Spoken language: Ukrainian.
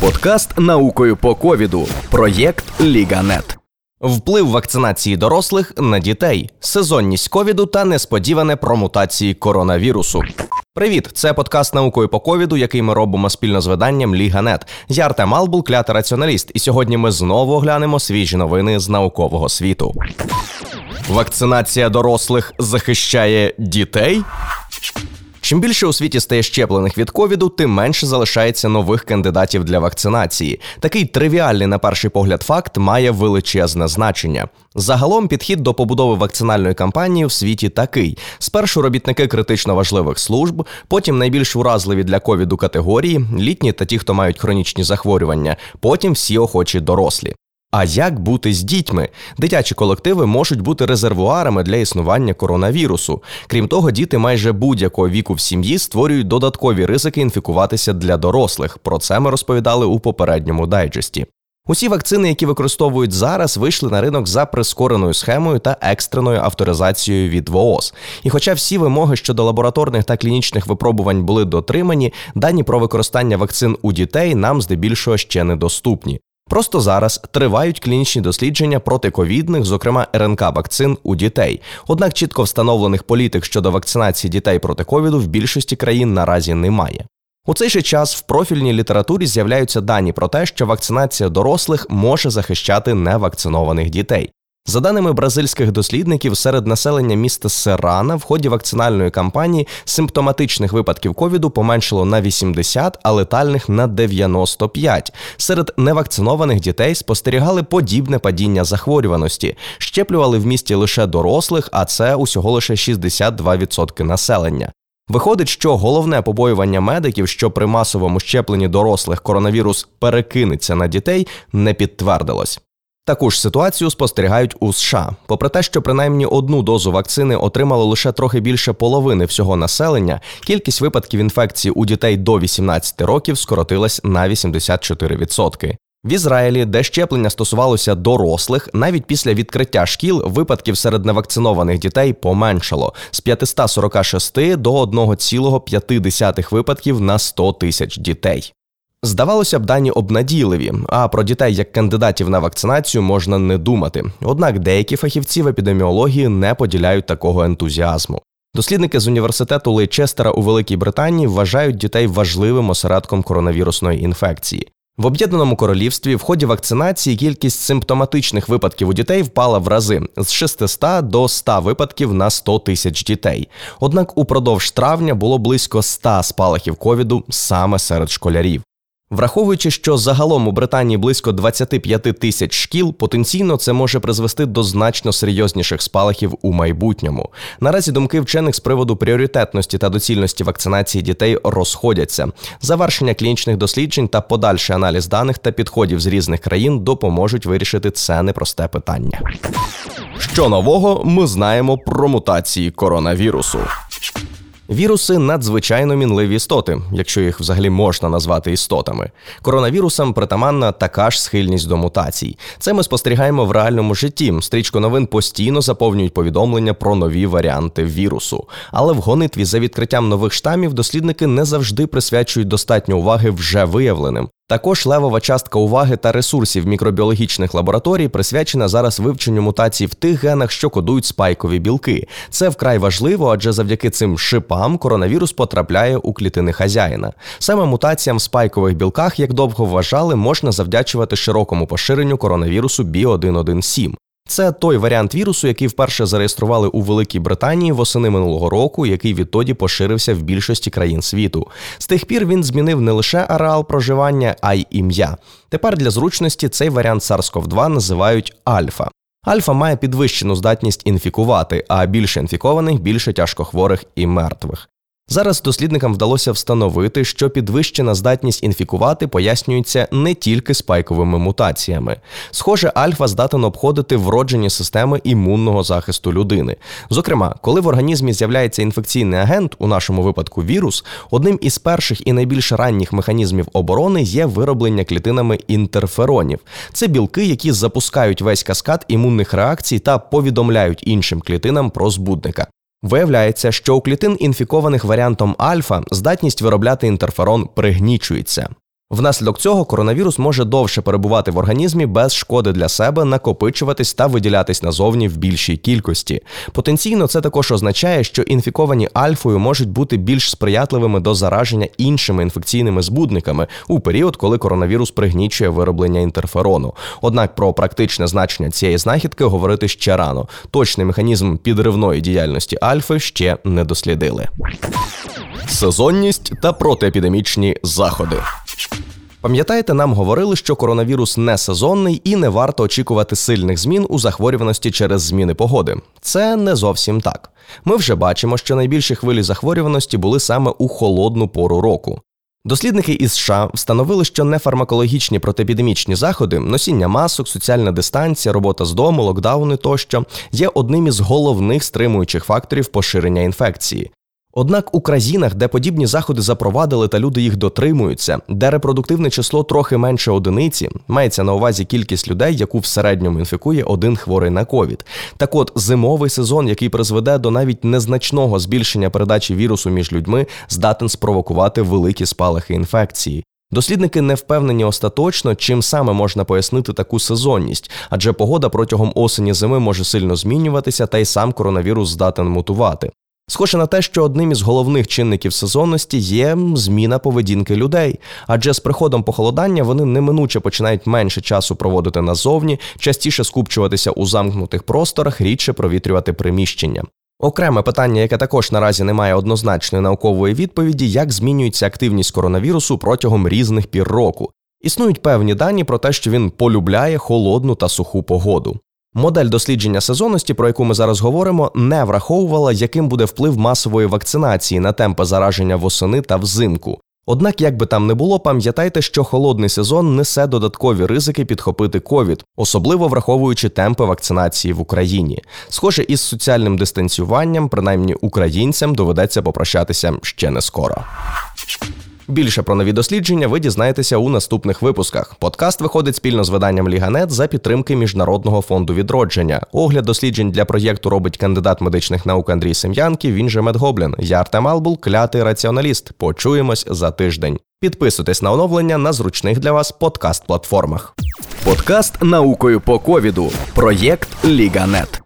Подкаст наукою по ковіду. Проєкт Ліганет. Вплив вакцинації дорослих на дітей, сезонність ковіду та несподіване про мутації коронавірусу. Привіт, це подкаст наукою по ковіду, який ми робимо спільно з виданням Ліганет. Я Артем Албул, клятий раціоналіст, і сьогодні ми знову оглянемо свіжі новини з наукового світу. Вакцинація дорослих захищає дітей. Чим більше у світі стає щеплених від ковіду, тим менше залишається нових кандидатів для вакцинації. Такий тривіальний, на перший погляд, факт має величезне значення. Загалом підхід до побудови вакцинальної кампанії в світі такий: спершу робітники критично важливих служб, потім найбільш уразливі для ковіду категорії, літні та ті, хто мають хронічні захворювання, потім всі охочі дорослі. А як бути з дітьми? Дитячі колективи можуть бути резервуарами для існування коронавірусу. Крім того, діти майже будь-якого віку в сім'ї створюють додаткові ризики інфікуватися для дорослих. Про це ми розповідали у попередньому дайджесті. Усі вакцини, які використовують зараз, вийшли на ринок за прискореною схемою та екстреною авторизацією від ВООЗ. І, хоча всі вимоги щодо лабораторних та клінічних випробувань були дотримані, дані про використання вакцин у дітей нам здебільшого ще недоступні. Просто зараз тривають клінічні дослідження проти ковідних, зокрема РНК вакцин у дітей. Однак чітко встановлених політик щодо вакцинації дітей проти ковіду в більшості країн наразі немає. У цей же час в профільній літературі з'являються дані про те, що вакцинація дорослих може захищати невакцинованих дітей. За даними бразильських дослідників, серед населення міста Серана в ході вакцинальної кампанії симптоматичних випадків ковіду поменшило на 80, а летальних на 95. Серед невакцинованих дітей спостерігали подібне падіння захворюваності, щеплювали в місті лише дорослих, а це усього лише 62% населення. Виходить, що головне побоювання медиків, що при масовому щепленні дорослих коронавірус перекинеться на дітей, не підтвердилось. Таку ж ситуацію спостерігають у США. Попри те, що принаймні одну дозу вакцини отримало лише трохи більше половини всього населення, кількість випадків інфекції у дітей до 18 років скоротилась на 84%. В Ізраїлі, де щеплення стосувалося дорослих, навіть після відкриття шкіл випадків серед невакцинованих дітей поменшало з 546 до 1,5 випадків на 100 тисяч дітей. Здавалося б, дані обнадійливі, а про дітей як кандидатів на вакцинацію можна не думати. Однак деякі фахівці в епідеміології не поділяють такого ентузіазму. Дослідники з університету Лейчестера у Великій Британії вважають дітей важливим осередком коронавірусної інфекції. В об'єднаному королівстві в ході вакцинації кількість симптоматичних випадків у дітей впала в рази з 600 до 100 випадків на 100 тисяч дітей. Однак упродовж травня було близько 100 спалахів ковіду саме серед школярів. Враховуючи, що загалом у Британії близько 25 тисяч шкіл, потенційно це може призвести до значно серйозніших спалахів у майбутньому. Наразі думки вчених з приводу пріоритетності та доцільності вакцинації дітей розходяться. Завершення клінічних досліджень та подальший аналіз даних та підходів з різних країн допоможуть вирішити це непросте питання. Що нового ми знаємо про мутації коронавірусу. Віруси надзвичайно мінливі істоти, якщо їх взагалі можна назвати істотами. Коронавірусам притаманна така ж схильність до мутацій. Це ми спостерігаємо в реальному житті. Стрічку новин постійно заповнюють повідомлення про нові варіанти вірусу. Але в гонитві за відкриттям нових штамів дослідники не завжди присвячують достатньо уваги вже виявленим. Також левова частка уваги та ресурсів мікробіологічних лабораторій присвячена зараз вивченню мутацій в тих генах, що кодують спайкові білки. Це вкрай важливо, адже завдяки цим шипам коронавірус потрапляє у клітини хазяїна. Саме мутаціям в спайкових білках, як довго вважали, можна завдячувати широкому поширенню коронавірусу B117. Це той варіант вірусу, який вперше зареєстрували у Великій Британії восени минулого року, який відтоді поширився в більшості країн світу. З тих пір він змінив не лише ареал проживання, а й ім'я. Тепер для зручності цей варіант SARS-CoV-2 називають альфа. Альфа має підвищену здатність інфікувати, а більше інфікованих більше тяжкохворих і мертвих. Зараз дослідникам вдалося встановити, що підвищена здатність інфікувати пояснюється не тільки спайковими мутаціями. Схоже, альфа здатен обходити вроджені системи імунного захисту людини. Зокрема, коли в організмі з'являється інфекційний агент, у нашому випадку вірус, одним із перших і найбільш ранніх механізмів оборони є вироблення клітинами інтерферонів. Це білки, які запускають весь каскад імунних реакцій та повідомляють іншим клітинам про збудника. Виявляється, що у клітин інфікованих варіантом альфа здатність виробляти інтерферон пригнічується. Внаслідок цього коронавірус може довше перебувати в організмі без шкоди для себе, накопичуватись та виділятись назовні в більшій кількості. Потенційно це також означає, що інфіковані альфою можуть бути більш сприятливими до зараження іншими інфекційними збудниками у період, коли коронавірус пригнічує вироблення інтерферону. Однак про практичне значення цієї знахідки говорити ще рано. Точний механізм підривної діяльності альфи ще не дослідили. Сезонність та протиепідемічні заходи. Пам'ятаєте, нам говорили, що коронавірус не сезонний і не варто очікувати сильних змін у захворюваності через зміни погоди. Це не зовсім так. Ми вже бачимо, що найбільші хвилі захворюваності були саме у холодну пору року. Дослідники із США встановили, що нефармакологічні протиепідемічні заходи, носіння масок, соціальна дистанція, робота з дому, локдауни тощо є одним із головних стримуючих факторів поширення інфекції. Однак у країнах, де подібні заходи запровадили та люди їх дотримуються, де репродуктивне число трохи менше одиниці, мається на увазі кількість людей, яку в середньому інфікує один хворий на ковід. Так от зимовий сезон, який призведе до навіть незначного збільшення передачі вірусу між людьми, здатен спровокувати великі спалахи інфекції. Дослідники не впевнені остаточно, чим саме можна пояснити таку сезонність, адже погода протягом осені зими може сильно змінюватися, та й сам коронавірус здатен мутувати. Схоже на те, що одним із головних чинників сезонності є зміна поведінки людей, адже з приходом похолодання вони неминуче починають менше часу проводити назовні, частіше скупчуватися у замкнутих просторах, рідше провітрювати приміщення. Окреме питання, яке також наразі не має однозначної наукової відповіді, як змінюється активність коронавірусу протягом різних пір року. Існують певні дані про те, що він полюбляє холодну та суху погоду. Модель дослідження сезонності, про яку ми зараз говоримо, не враховувала, яким буде вплив масової вакцинації на темпи зараження восени та взимку. Однак, як би там не було, пам'ятайте, що холодний сезон несе додаткові ризики підхопити ковід, особливо враховуючи темпи вакцинації в Україні. Схоже, із соціальним дистанціюванням, принаймні українцям, доведеться попрощатися ще не скоро. Більше про нові дослідження ви дізнаєтеся у наступних випусках. Подкаст виходить спільно з виданням Ліганет за підтримки Міжнародного фонду відродження. Огляд досліджень для проєкту робить кандидат медичних наук Андрій Сем'янків. Він же Медгоблін. Я Артем Албул, клятий раціоналіст. Почуємось за тиждень. Підписуйтесь на оновлення на зручних для вас подкаст-платформах. Подкаст наукою по ковіду. Проєкт Ліганет.